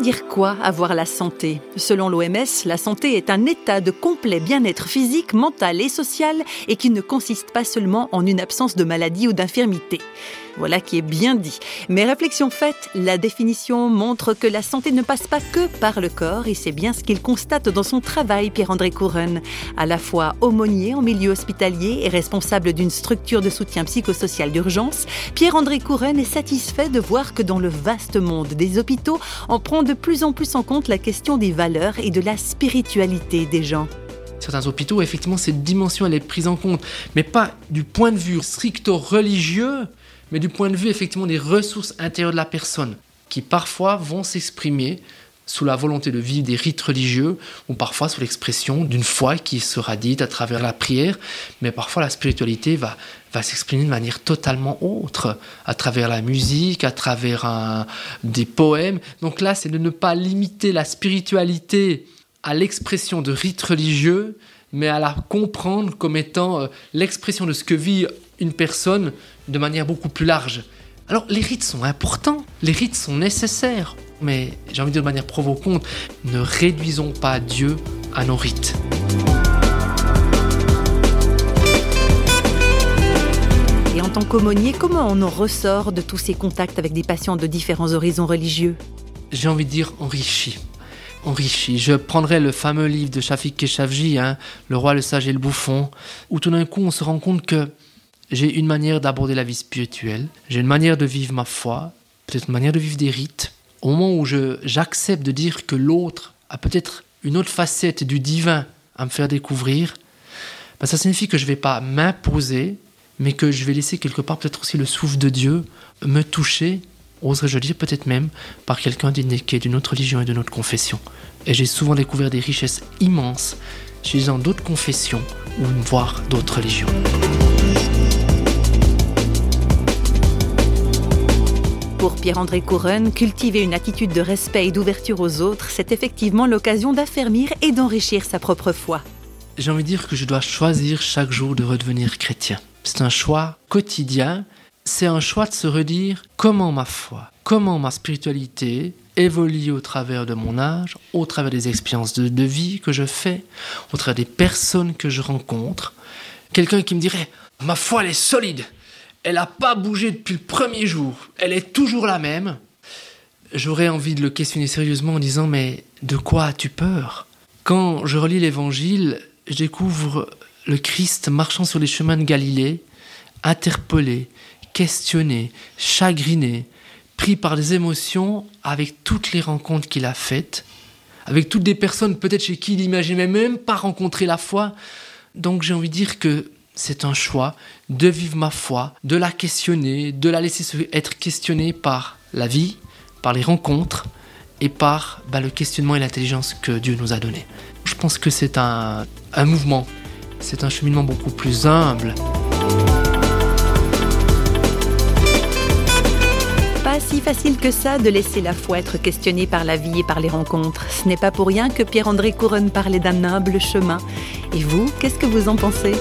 dire quoi avoir la santé? Selon l'OMS, la santé est un état de complet bien-être physique, mental et social et qui ne consiste pas seulement en une absence de maladie ou d'infirmité. Voilà qui est bien dit. Mais réflexion faite, la définition montre que la santé ne passe pas que par le corps et c'est bien ce qu'il constate dans son travail, Pierre-André Couronne. À la fois aumônier en milieu hospitalier et responsable d'une structure de soutien psychosocial d'urgence, Pierre-André Couronne est satisfait de voir que dans le vaste monde des hôpitaux, on prend de plus en plus en compte la question des valeurs et de la spiritualité des gens certains hôpitaux, effectivement, cette dimension, elle est prise en compte, mais pas du point de vue stricto religieux, mais du point de vue effectivement des ressources intérieures de la personne, qui parfois vont s'exprimer sous la volonté de vivre des rites religieux, ou parfois sous l'expression d'une foi qui sera dite à travers la prière, mais parfois la spiritualité va, va s'exprimer de manière totalement autre, à travers la musique, à travers des poèmes. Donc là, c'est de ne pas limiter la spiritualité à l'expression de rites religieux, mais à la comprendre comme étant euh, l'expression de ce que vit une personne de manière beaucoup plus large. Alors les rites sont importants, les rites sont nécessaires, mais j'ai envie de dire de manière provocante, ne réduisons pas Dieu à nos rites. Et en tant qu'aumônier, comment on en ressort de tous ces contacts avec des patients de différents horizons religieux? J'ai envie de dire enrichi. Enrichi. Je prendrai le fameux livre de Shafik Keshavji, hein, Le roi, le sage et le bouffon, où tout d'un coup on se rend compte que j'ai une manière d'aborder la vie spirituelle, j'ai une manière de vivre ma foi, peut-être une manière de vivre des rites. Au moment où j'accepte de dire que l'autre a peut-être une autre facette du divin à me faire découvrir, ben ça signifie que je ne vais pas m'imposer, mais que je vais laisser quelque part peut-être aussi le souffle de Dieu me toucher, oserais-je dire peut-être même par quelqu'un qui est d'une autre religion et d'une autre confession. Et j'ai souvent découvert des richesses immenses chez d'autres confessions ou voire d'autres religions. Pour Pierre-André Couronne, cultiver une attitude de respect et d'ouverture aux autres, c'est effectivement l'occasion d'affermir et d'enrichir sa propre foi. J'ai envie de dire que je dois choisir chaque jour de redevenir chrétien. C'est un choix quotidien, c'est un choix de se redire comment ma foi, comment ma spiritualité évolue au travers de mon âge, au travers des expériences de, vie que je fais, au travers des personnes que je rencontre. Quelqu'un qui me dirait, ma foi elle est solide, elle n'a pas bougé depuis le premier jour, elle est toujours la même, j'aurais envie de le questionner sérieusement en disant mais de quoi as-tu peur? Quand je relis l'évangile, je découvre le Christ marchant sur les chemins de Galilée, interpellé, questionné, chagriné, pris par des émotions avec toutes les rencontres qu'il a faites, avec toutes des personnes peut-être chez qui il n'imaginait même pas rencontrer la foi. Donc j'ai envie de dire que c'est un choix de vivre ma foi, de la questionner, de la laisser être questionnée par la vie, par les rencontres et par bah, le questionnement et l'intelligence que Dieu nous a donné. Je pense que c'est un, un mouvement, c'est un cheminement beaucoup plus humble. Pas si facile que ça de laisser la foi être questionnée par la vie et par les rencontres. Ce n'est pas pour rien que Pierre-André Couronne parlait d'un noble chemin. Et vous, qu'est-ce que vous en pensez?